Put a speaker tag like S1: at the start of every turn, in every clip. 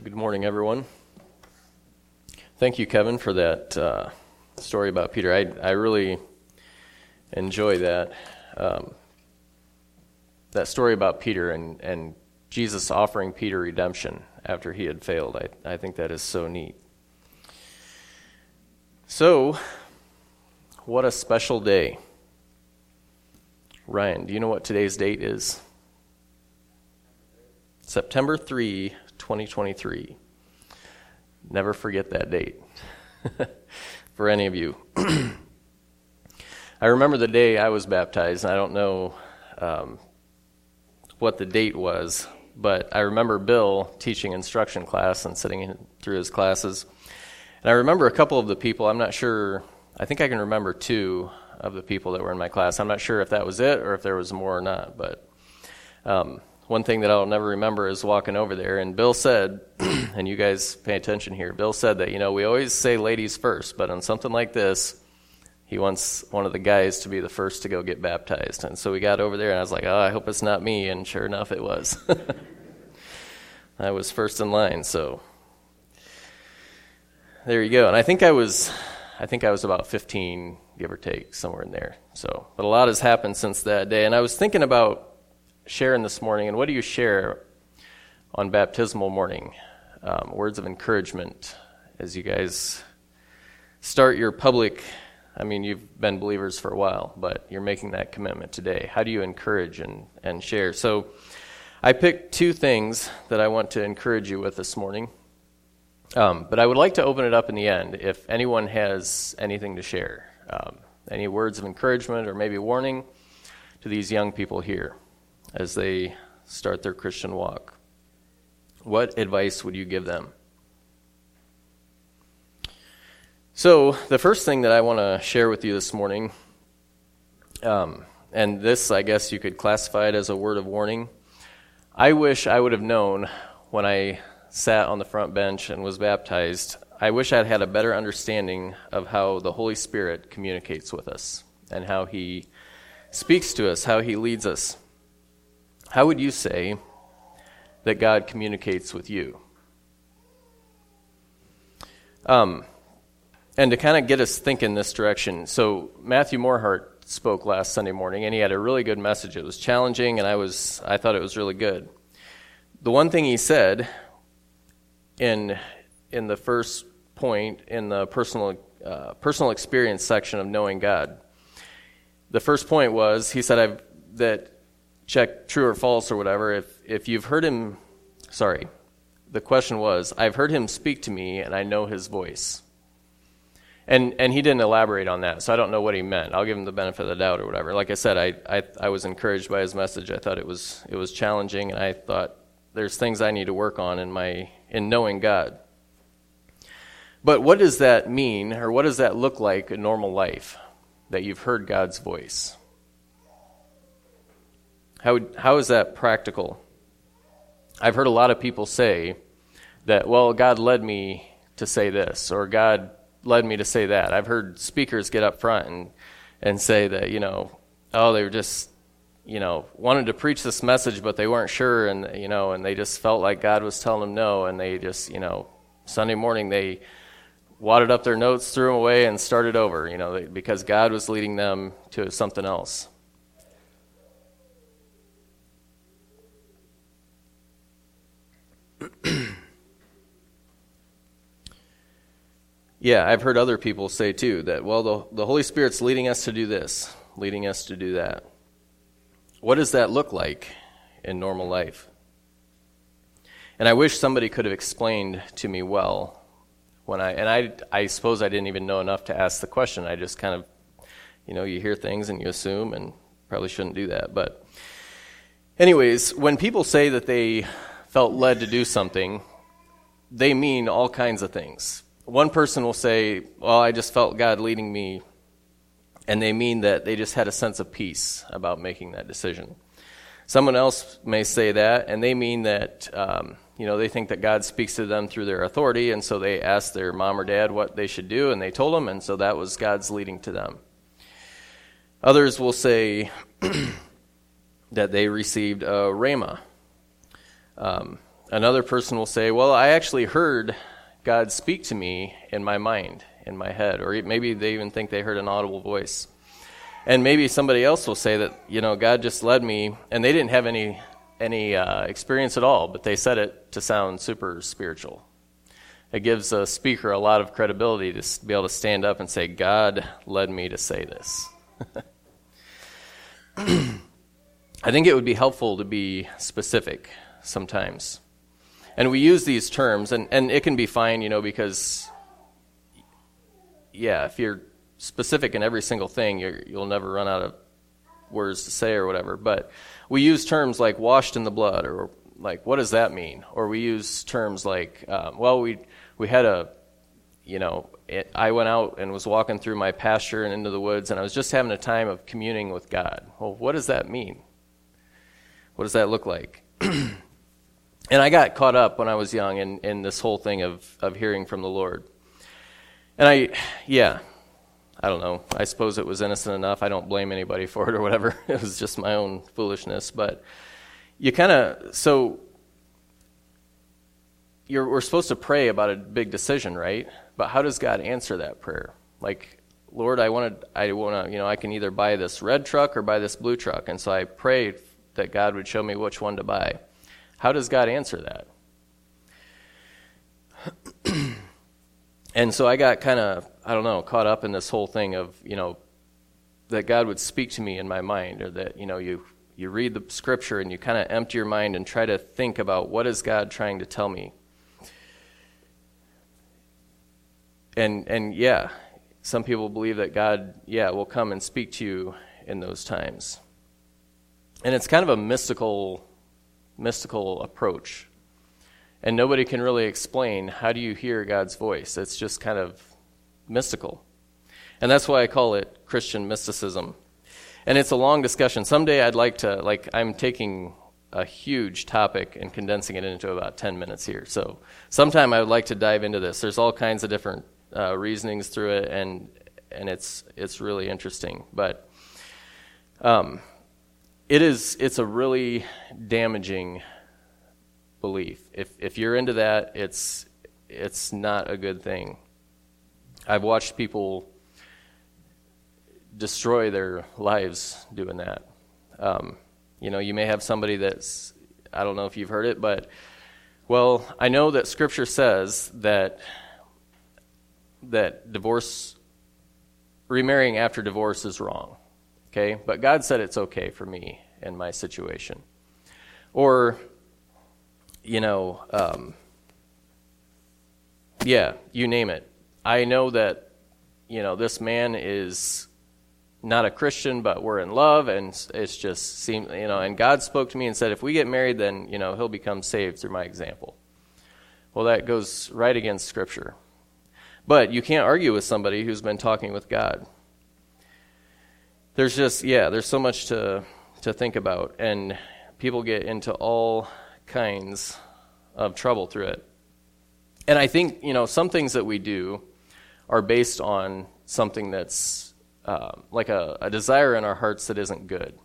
S1: Good morning, everyone. Thank you, Kevin, for that uh, story about Peter. I, I really enjoy that um, that story about Peter and, and Jesus offering Peter redemption after he had failed. I, I think that is so neat. So, what a special day. Ryan, do you know what today's date is? September 3, 2023. Never forget that date for any of you. I remember the day I was baptized. I don't know um, what the date was, but I remember Bill teaching instruction class and sitting through his classes. And I remember a couple of the people, I'm not sure, I think I can remember two of the people that were in my class. I'm not sure if that was it or if there was more or not, but um, one thing that I'll never remember is walking over there, and Bill said, and you guys pay attention here, Bill said that, you know, we always say ladies first, but on something like this, he wants one of the guys to be the first to go get baptized. And so we got over there, and I was like, oh, I hope it's not me. And sure enough, it was. I was first in line, so there you go. And I think I was, I think I was about 15, give or take, somewhere in there. So, but a lot has happened since that day. And I was thinking about sharing this morning, and what do you share on baptismal morning? Um, words of encouragement as you guys start your public. I mean, you've been believers for a while, but you're making that commitment today. How do you encourage and, and share? So, I picked two things that I want to encourage you with this morning. Um, but I would like to open it up in the end if anyone has anything to share. Um, any words of encouragement or maybe warning to these young people here as they start their Christian walk? What advice would you give them? So, the first thing that I want to share with you this morning, um, and this I guess you could classify it as a word of warning. I wish I would have known when I sat on the front bench and was baptized. I wish I'd had a better understanding of how the Holy Spirit communicates with us and how He speaks to us, how He leads us. How would you say that God communicates with you? Um, and to kind of get us thinking this direction, so Matthew Morehart spoke last Sunday morning, and he had a really good message. It was challenging, and I was I thought it was really good. The one thing he said in in the first point in the personal uh, personal experience section of knowing God, the first point was he said I've that check true or false or whatever, if, if you've heard him, sorry, the question was, I've heard him speak to me and I know his voice. And, and he didn't elaborate on that, so I don't know what he meant. I'll give him the benefit of the doubt or whatever. Like I said, I, I, I was encouraged by his message. I thought it was, it was challenging, and I thought there's things I need to work on in, my, in knowing God. But what does that mean, or what does that look like in normal life, that you've heard God's voice? How, how is that practical? I've heard a lot of people say that, well, God led me to say this, or God led me to say that. I've heard speakers get up front and, and say that, you know, oh, they were just, you know, wanted to preach this message, but they weren't sure, and, you know, and they just felt like God was telling them no, and they just, you know, Sunday morning they wadded up their notes, threw them away, and started over, you know, because God was leading them to something else. yeah, I've heard other people say too that, well, the, the Holy Spirit's leading us to do this, leading us to do that. What does that look like in normal life? And I wish somebody could have explained to me well when I, and I, I suppose I didn't even know enough to ask the question. I just kind of, you know, you hear things and you assume, and probably shouldn't do that. But, anyways, when people say that they felt led to do something, they mean all kinds of things. One person will say, Well, I just felt God leading me, and they mean that they just had a sense of peace about making that decision. Someone else may say that, and they mean that, um, you know, they think that God speaks to them through their authority, and so they asked their mom or dad what they should do, and they told them, and so that was God's leading to them. Others will say that they received a rhema, um, another person will say, Well, I actually heard God speak to me in my mind, in my head, or maybe they even think they heard an audible voice. And maybe somebody else will say that, you know, God just led me, and they didn't have any, any uh, experience at all, but they said it to sound super spiritual. It gives a speaker a lot of credibility to be able to stand up and say, God led me to say this. I think it would be helpful to be specific sometimes. And we use these terms, and, and it can be fine, you know, because, yeah, if you're specific in every single thing, you will never run out of words to say or whatever. But we use terms like washed in the blood, or like, what does that mean? Or we use terms like, um, well, we, we had a, you know, it, I went out and was walking through my pasture and into the woods, and I was just having a time of communing with God. Well, what does that mean? What does that look like? and I got caught up when I was young in, in this whole thing of, of hearing from the Lord. And I, yeah, I don't know. I suppose it was innocent enough. I don't blame anybody for it or whatever. It was just my own foolishness. But you kind of, so you're, we're supposed to pray about a big decision, right? But how does God answer that prayer? Like, Lord, I want to, I want to, you know, I can either buy this red truck or buy this blue truck. And so I prayed that God would show me which one to buy. How does God answer that? and so I got kind of, I don't know, caught up in this whole thing of, you know, that God would speak to me in my mind, or that, you know, you, you read the scripture and you kind of empty your mind and try to think about what is God trying to tell me. And, and yeah, some people believe that God, yeah, will come and speak to you in those times. And it's kind of a mystical mystical approach. And nobody can really explain how do you hear God's voice. It's just kind of mystical. And that's why I call it Christian mysticism. And it's a long discussion. Someday I'd like to, like, I'm taking a huge topic and condensing it into about 10 minutes here. So sometime I would like to dive into this. There's all kinds of different uh, reasonings through it, and, and it's, it's really interesting. But um, it is it's a really damaging belief. If if you're into that, it's it's not a good thing. I've watched people destroy their lives doing that. Um, you know, you may have somebody that's I don't know if you've heard it, but well, I know that Scripture says that that divorce, remarrying after divorce is wrong. Okay? But God said it's okay for me in my situation. Or, you know, um, yeah, you name it. I know that, you know, this man is not a Christian, but we're in love, and it's just seemed, you know, and God spoke to me and said, if we get married, then, you know, he'll become saved through my example. Well, that goes right against Scripture. But you can't argue with somebody who's been talking with God there's just yeah there's so much to to think about and people get into all kinds of trouble through it. And i think you know some things that we do are based on something that's uh, like a, a desire in our hearts that isn't good.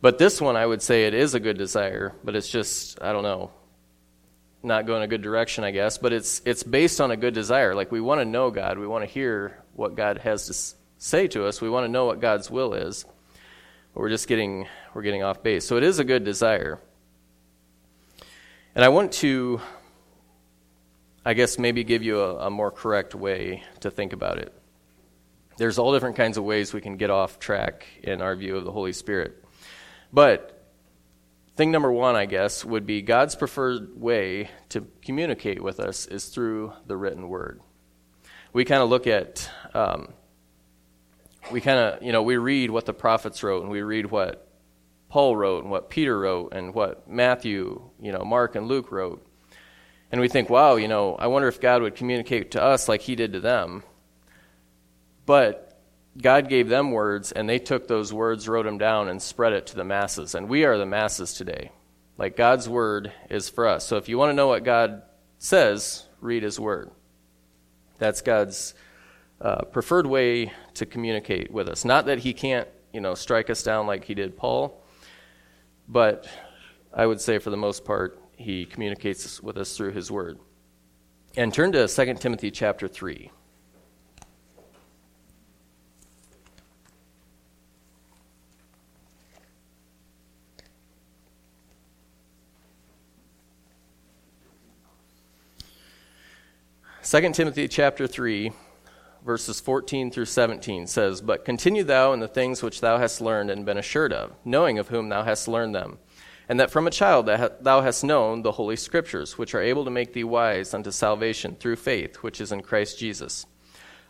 S1: But this one i would say it is a good desire but it's just i don't know not going a good direction i guess. But it's it's based on a good desire. Like we want to know god. We want to hear what god has to say to us. We want to know what God's will is. But we're just getting we're getting off base. So it is a good desire. And I want to I guess maybe give you a, a more correct way to think about it. There's all different kinds of ways we can get off track in our view of the Holy Spirit. But thing number one, I guess, would be God's preferred way to communicate with us is through the written word. We kind of look at um, we kind of, you know, we read what the prophets wrote and we read what Paul wrote and what Peter wrote and what Matthew, you know, Mark and Luke wrote. And we think, wow, you know, I wonder if God would communicate to us like he did to them. But God gave them words and they took those words, wrote them down, and spread it to the masses. And we are the masses today. Like God's word is for us. So if you want to know what God says, read his word. That's God's uh, preferred way to communicate with us. Not that he can't, you know, strike us down like he did Paul, but I would say for the most part, he communicates with us through his word. And turn to 2 Timothy chapter 3. 2 Timothy chapter 3 verses 14 through 17 says, But continue thou in the things which thou hast learned and been assured of, knowing of whom thou hast learned them, and that from a child thou hast known the holy scriptures, which are able to make thee wise unto salvation through faith which is in Christ Jesus.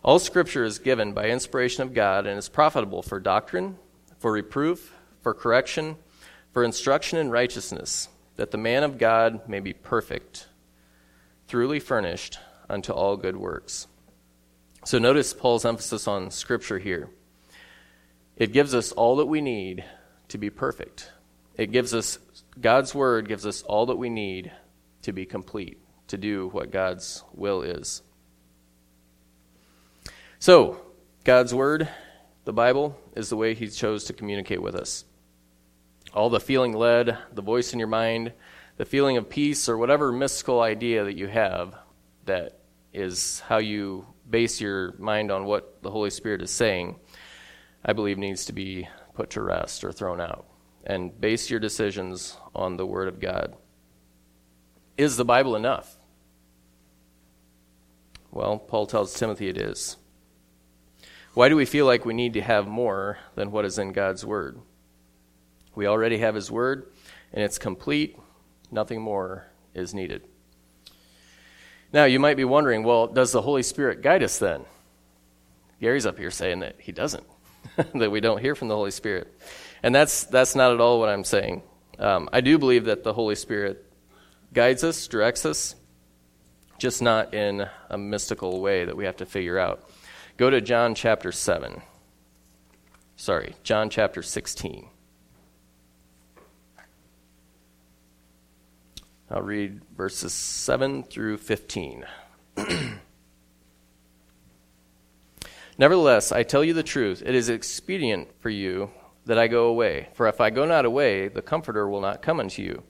S1: All scripture is given by inspiration of God and is profitable for doctrine, for reproof, for correction, for instruction in righteousness, that the man of God may be perfect, truly furnished unto all good works. So notice Paul's emphasis on Scripture here. It gives us all that we need to be perfect. It gives us, God's Word gives us all that we need to be complete, to do what God's will is. So, God's Word, the Bible, is the way He chose to communicate with us. All the feeling led, the voice in your mind, the feeling of peace, or whatever mystical idea that you have that is how you base your mind on what the Holy Spirit is saying, I believe needs to be put to rest or thrown out. And base your decisions on the Word of God. Is the Bible enough? Well, Paul tells Timothy it is. Why do we feel like we need to have more than what is in God's Word? We already have His Word, and it's complete. Nothing more is needed. Now, you might be wondering, well, does the Holy Spirit guide us then? Gary's up here saying that he doesn't, that we don't hear from the Holy Spirit. And that's, that's not at all what I'm saying. Um, I do believe that the Holy Spirit guides us, directs us, just not in a mystical way that we have to figure out. Go to John chapter 7. Sorry, John chapter 16. I'll read verses 7 through 15. Nevertheless, I tell you the truth, it is expedient for you that I go away. For if I go not away, the Comforter will not come unto you.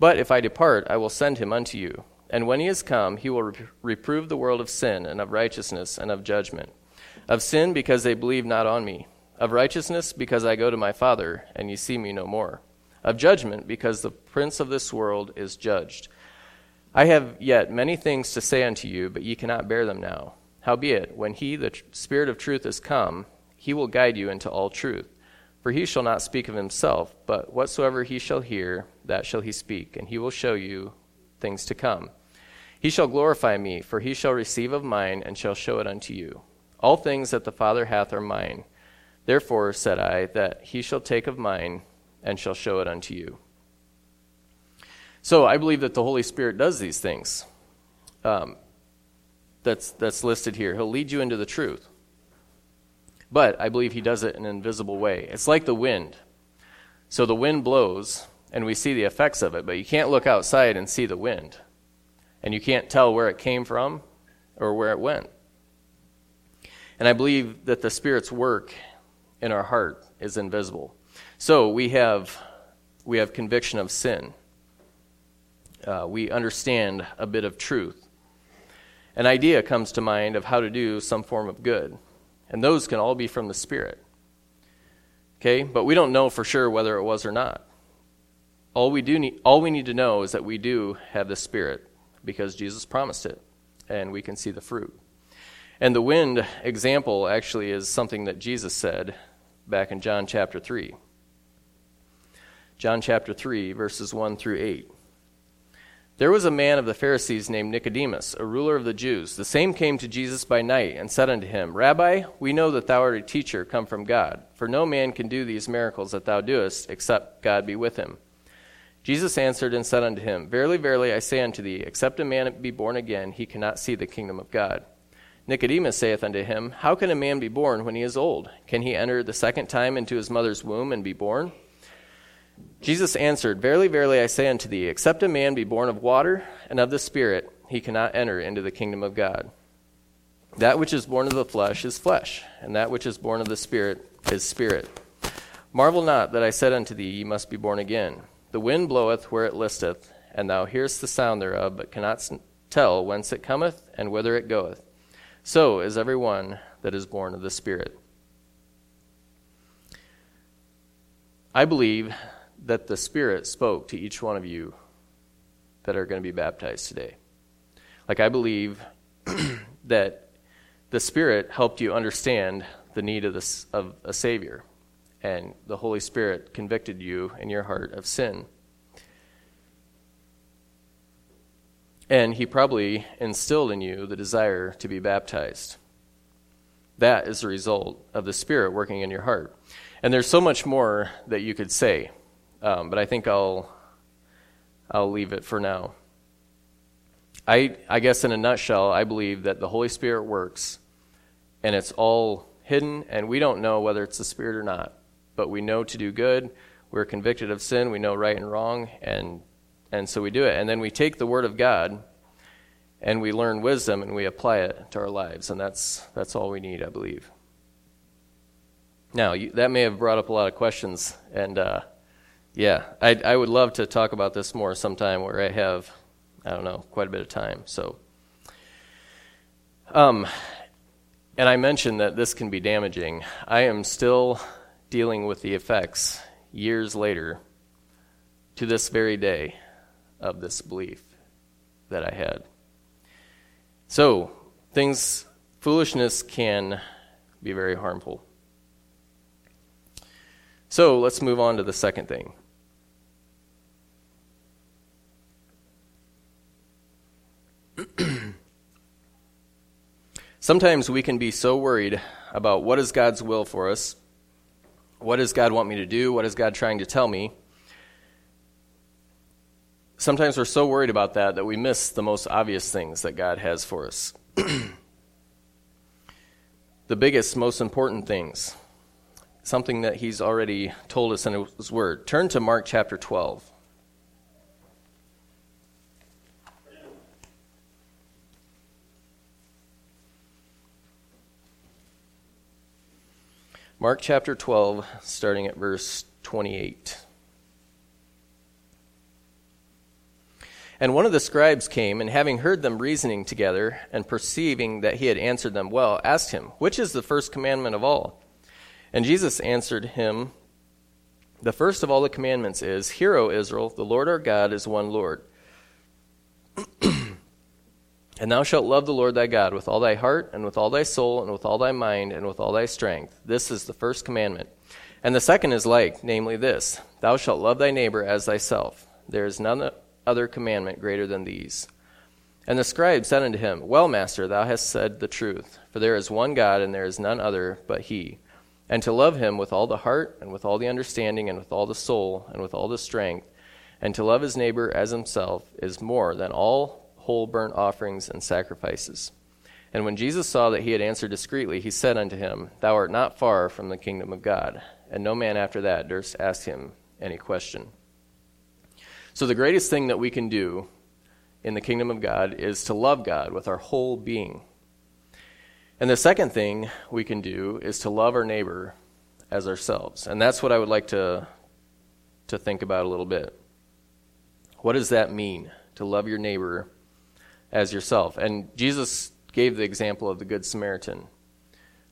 S1: But if I depart, I will send him unto you. And when he is come, he will reprove the world of sin, and of righteousness, and of judgment. Of sin, because they believe not on me. Of righteousness, because I go to my Father, and ye see me no more of judgment, because the prince of this world is judged. I have yet many things to say unto you, but ye cannot bear them now. Howbeit, when he, the Spirit of truth, is come, he will guide you into all truth. For he shall not speak of himself, but whatsoever he shall hear, that shall he speak, and he will show you things to come. He shall glorify me, for he shall receive of mine, and shall show it unto you. All things that the Father hath are mine. Therefore said I, that he shall take of mine, and shall show it unto you. So I believe that the Holy Spirit does these things. Um, that's, that's listed here. He'll lead you into the truth. But I believe he does it in an invisible way. It's like the wind. So the wind blows, and we see the effects of it, but you can't look outside and see the wind. And you can't tell where it came from or where it went. And I believe that the Spirit's work in our heart is invisible. So we have, we have conviction of sin. Uh, we understand a bit of truth. An idea comes to mind of how to do some form of good. And those can all be from the Spirit. Okay? But we don't know for sure whether it was or not. All we, do need, all we need to know is that we do have the Spirit because Jesus promised it, and we can see the fruit. And the wind example actually is something that Jesus said back in John chapter 3. John chapter 3, verses 1 through 8. There was a man of the Pharisees named Nicodemus, a ruler of the Jews. The same came to Jesus by night and said unto him, Rabbi, we know that thou art a teacher come from God, for no man can do these miracles that thou doest, except God be with him. Jesus answered and said unto him, Verily, verily, I say unto thee, except a man be born again, he cannot see the kingdom of God. Nicodemus saith unto him, How can a man be born when he is old? Can he enter the second time into his mother's womb and be born? Jesus answered, Verily, verily, I say unto thee, except a man be born of water and of the Spirit, he cannot enter into the kingdom of God. That which is born of the flesh is flesh, and that which is born of the Spirit is spirit. Marvel not that I said unto thee, Ye must be born again. The wind bloweth where it listeth, and thou hearest the sound thereof, but cannot tell whence it cometh and whither it goeth. So is every one that is born of the Spirit. I believe that the Spirit spoke to each one of you that are going to be baptized today. Like, I believe that the Spirit helped you understand the need of, this, of a Savior, and the Holy Spirit convicted you in your heart of sin. And He probably instilled in you the desire to be baptized. That is the result of the Spirit working in your heart. And there's so much more that you could say, um, but I think I'll I'll leave it for now. I I guess in a nutshell, I believe that the Holy Spirit works, and it's all hidden, and we don't know whether it's the Spirit or not. But we know to do good. We're convicted of sin. We know right and wrong, and and so we do it. And then we take the Word of God and we learn wisdom and we apply it to our lives. And that's, that's all we need, I believe. Now, you, that may have brought up a lot of questions. And uh, yeah, I, I would love to talk about this more sometime where I have, I don't know, quite a bit of time. So, um, and I mentioned that this can be damaging. I am still dealing with the effects years later to this very day of this belief that I had. So, things, foolishness can be very harmful. So, let's move on to the second thing. Sometimes we can be so worried about what is God's will for us, what does God want me to do, what is God trying to tell me, sometimes we're so worried about that that we miss the most obvious things that God has for us. the biggest, most important things. Something that He's already told us in His Word. Turn to Mark chapter 12. Mark chapter 12, starting at verse 28. And one of the scribes came, and having heard them reasoning together, and perceiving that he had answered them well, asked him, Which is the first commandment of all? And Jesus answered him, The first of all the commandments is, Hear, O Israel, the Lord our God is one Lord. And thou shalt love the Lord thy God with all thy heart, and with all thy soul, and with all thy mind, and with all thy strength. This is the first commandment. And the second is like, namely this Thou shalt love thy neighbor as thyself. There is none other commandment greater than these. And the scribe said unto him, Well, master, thou hast said the truth, for there is one God, and there is none other but He. And to love Him with all the heart, and with all the understanding, and with all the soul, and with all the strength, and to love his neighbor as himself is more than all whole burnt offerings and sacrifices. And when Jesus saw that he had answered discreetly, he said unto him, Thou art not far from the kingdom of God. And no man after that durst ask him any question. So, the greatest thing that we can do in the kingdom of God is to love God with our whole being. And the second thing we can do is to love our neighbor as ourselves. And that's what I would like to, to think about a little bit. What does that mean, to love your neighbor as yourself? And Jesus gave the example of the Good Samaritan,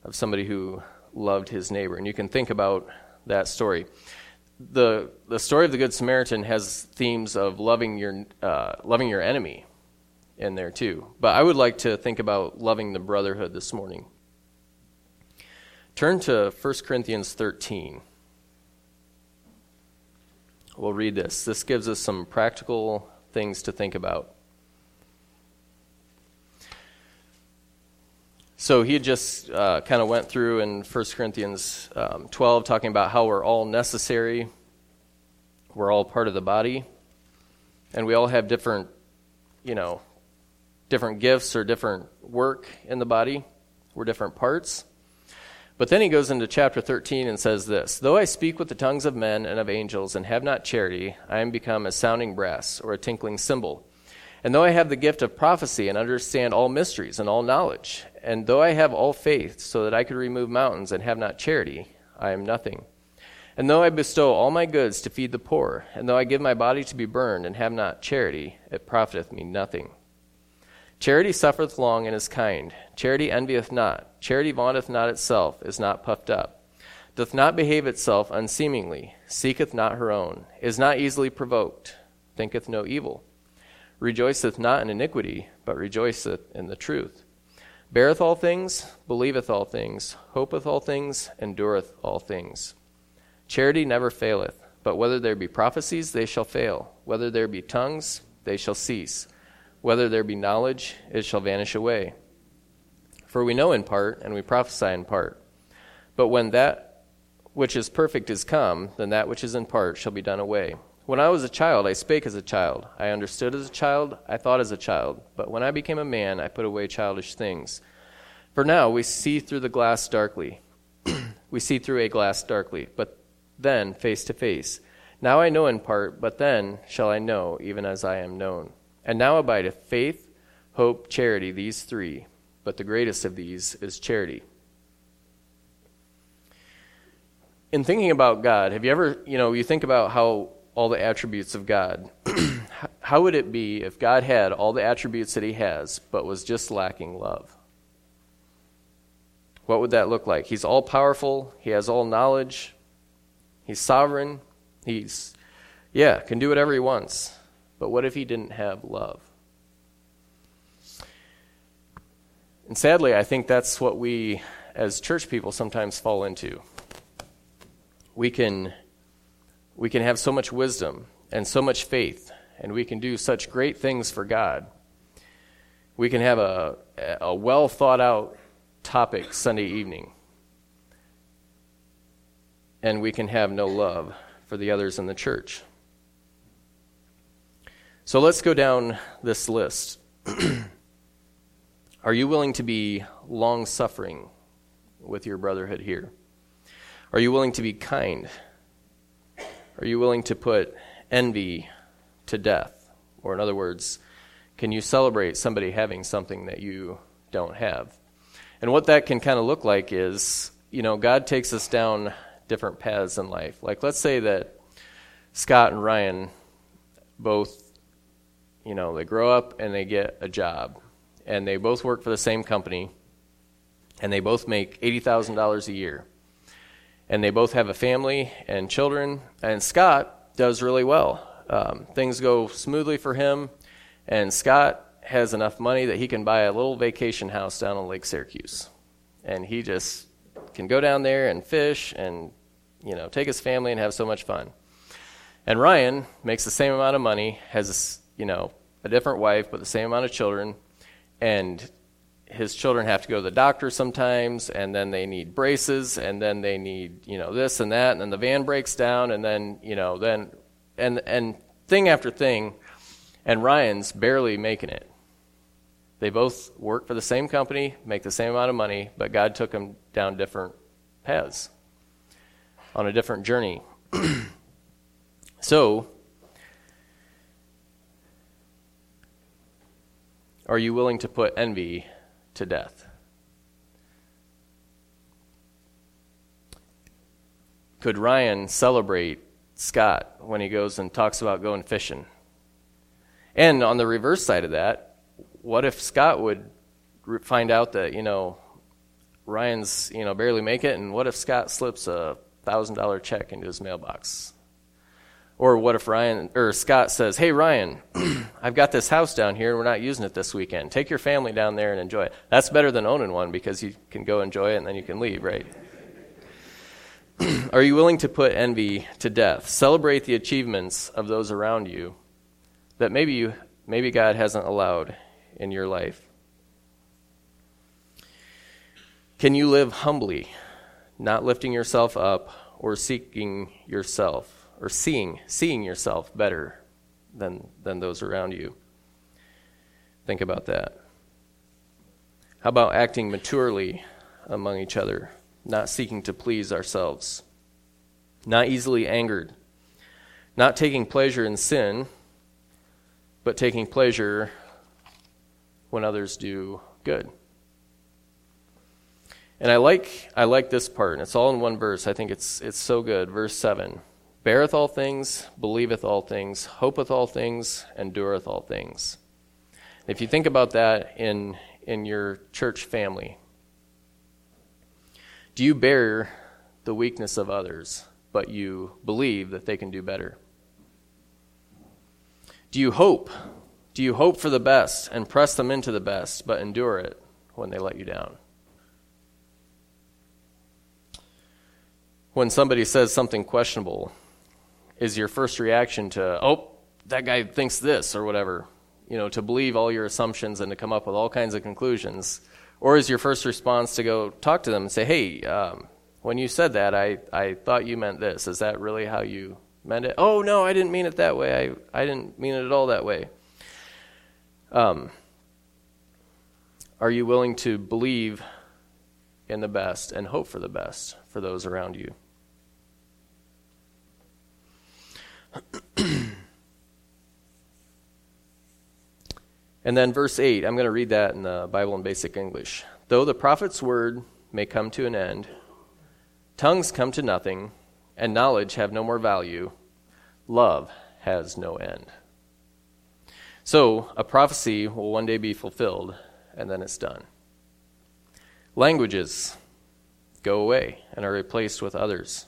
S1: of somebody who loved his neighbor. And you can think about that story the the story of the Good Samaritan has themes of loving your uh, loving your enemy in there too. But I would like to think about loving the brotherhood this morning. Turn to 1 Corinthians 13. We'll read this. This gives us some practical things to think about. So he just uh, kind of went through in 1 Corinthians um, 12, talking about how we're all necessary, we're all part of the body, and we all have different, you know, different gifts or different work in the body. We're different parts. But then he goes into chapter 13 and says this Though I speak with the tongues of men and of angels and have not charity, I am become a sounding brass or a tinkling cymbal. And though I have the gift of prophecy and understand all mysteries and all knowledge, and though I have all faith so that I could remove mountains and have not charity, I am nothing. And though I bestow all my goods to feed the poor, and though I give my body to be burned, and have not charity, it profiteth me nothing. Charity suffereth long and is kind. Charity envieth not. Charity vaunteth not itself, is not puffed up, doth not behave itself unseemingly, seeketh not her own, is not easily provoked, thinketh no evil, rejoiceth not in iniquity, but rejoiceth in the truth, beareth all things, believeth all things, hopeth all things, endureth all things. Charity never faileth, but whether there be prophecies, they shall fail, whether there be tongues, they shall cease. Whether there be knowledge, it shall vanish away. For we know in part, and we prophesy in part. But when that which is perfect is come, then that which is in part shall be done away. When I was a child, I spake as a child. I understood as a child. I thought as a child. But when I became a man, I put away childish things. For now we see through the glass darkly. we see through a glass darkly, but then face to face. Now I know in part, but then shall I know, even as I am known. And now abideth faith, hope, charity, these three, but the greatest of these is charity. In thinking about God, have you ever, you know, you think about how all the attributes of God, how would it be if God had all the attributes that He has, but was just lacking love? What would that look like? He's all powerful, He has all knowledge, He's sovereign, He's, yeah, can do whatever He wants. But what if he didn't have love? And sadly, I think that's what we as church people sometimes fall into. We can we can have so much wisdom and so much faith and we can do such great things for God. We can have a a well thought out topic Sunday evening. And we can have no love for the others in the church. So let's go down this list. Are you willing to be long suffering with your brotherhood here? Are you willing to be kind? Are you willing to put envy to death? Or, in other words, can you celebrate somebody having something that you don't have? And what that can kind of look like is, you know, God takes us down different paths in life. Like, let's say that Scott and Ryan both you know, they grow up and they get a job, and they both work for the same company, and they both make $80,000 a year. And they both have a family and children, and Scott does really well. Um, things go smoothly for him, and Scott has enough money that he can buy a little vacation house down on Lake Syracuse. And he just can go down there and fish and, you know, take his family and have so much fun. And Ryan makes the same amount of money, has you know, a different wife but the same amount of children, and his children have to go to the doctor sometimes, and then they need braces, and then they need you know this and that, and then the van breaks down, and then you know then and and thing after thing, and Ryan's barely making it. They both work for the same company, make the same amount of money, but God took them down different paths on a different journey. so Are you willing to put envy to death? Could Ryan celebrate Scott when he goes and talks about going fishing? And on the reverse side of that, what if Scott would find out that, you know, Ryan's, you know, barely make it, and what if Scott slips a $1,000 check into his mailbox? Or what if Ryan or Scott says, "Hey Ryan, I've got this house down here and we're not using it this weekend. Take your family down there and enjoy it." That's better than owning one because you can go enjoy it and then you can leave, right? Are you willing to put envy to death? Celebrate the achievements of those around you that maybe you maybe God hasn't allowed in your life. Can you live humbly, not lifting yourself up or seeking yourself? Or seeing seeing yourself better than than those around you. Think about that. How about acting maturely among each other, not seeking to please ourselves, not easily angered, not taking pleasure in sin, but taking pleasure when others do good. And I like I like this part, and it's all in one verse. I think it's it's so good. Verse seven. Beareth all things, believeth all things, hopeth all things, endureth all things. If you think about that in in your church family, do you bear the weakness of others, but you believe that they can do better? Do you hope? Do you hope for the best and press them into the best, but endure it when they let you down? When somebody says something questionable, is your first reaction to, oh, that guy thinks this or whatever, you know, to believe all your assumptions and to come up with all kinds of conclusions? Or is your first response to go talk to them and say, hey, um, when you said that, I, I thought you meant this. Is that really how you meant it? Oh, no, I didn't mean it that way. I, I didn't mean it at all that way. Um, are you willing to believe in the best and hope for the best for those around you? and then verse 8, I'm going to read that in the Bible in basic English. Though the prophet's word may come to an end, tongues come to nothing, and knowledge have no more value, love has no end. So, a prophecy will one day be fulfilled, and then it's done. Languages go away and are replaced with others.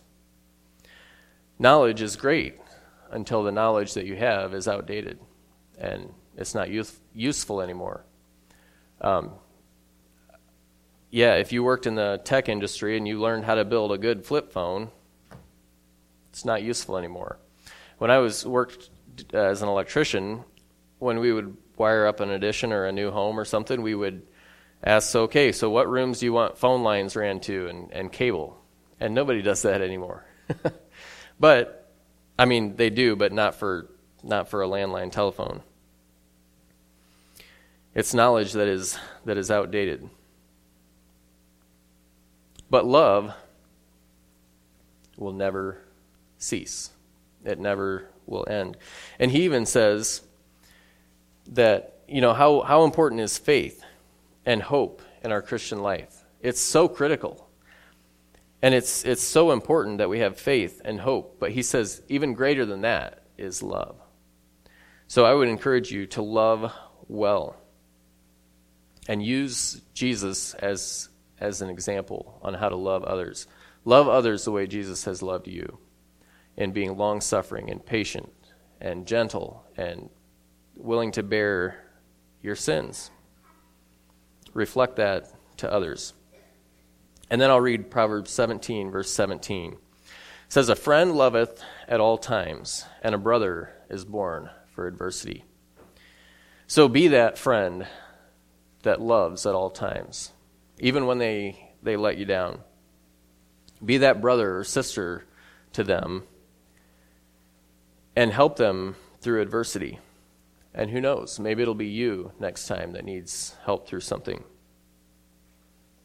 S1: Knowledge is great until the knowledge that you have is outdated and it's not use, useful anymore. Um, yeah, if you worked in the tech industry and you learned how to build a good flip phone, it's not useful anymore. When I was worked as an electrician, when we would wire up an addition or a new home or something, we would ask, okay, so what rooms do you want phone lines ran to and, and cable? And nobody does that anymore. but, I mean, they do, but not for, not for a landline telephone. It's knowledge that is, that is outdated. But love will never cease. It never will end. And he even says that, you know, how, how important is faith and hope in our Christian life? It's so critical. And it's, it's so important that we have faith and hope. But he says, even greater than that is love. So I would encourage you to love well and use Jesus as, as an example on how to love others. Love others the way Jesus has loved you in being long suffering and patient and gentle and willing to bear your sins. Reflect that to others. And then I'll read Proverbs 17, verse 17. It says, A friend loveth at all times, and a brother is born for adversity. So be that friend that loves at all times, even when they, they let you down. Be that brother or sister to them and help them through adversity. And who knows, maybe it'll be you next time that needs help through something.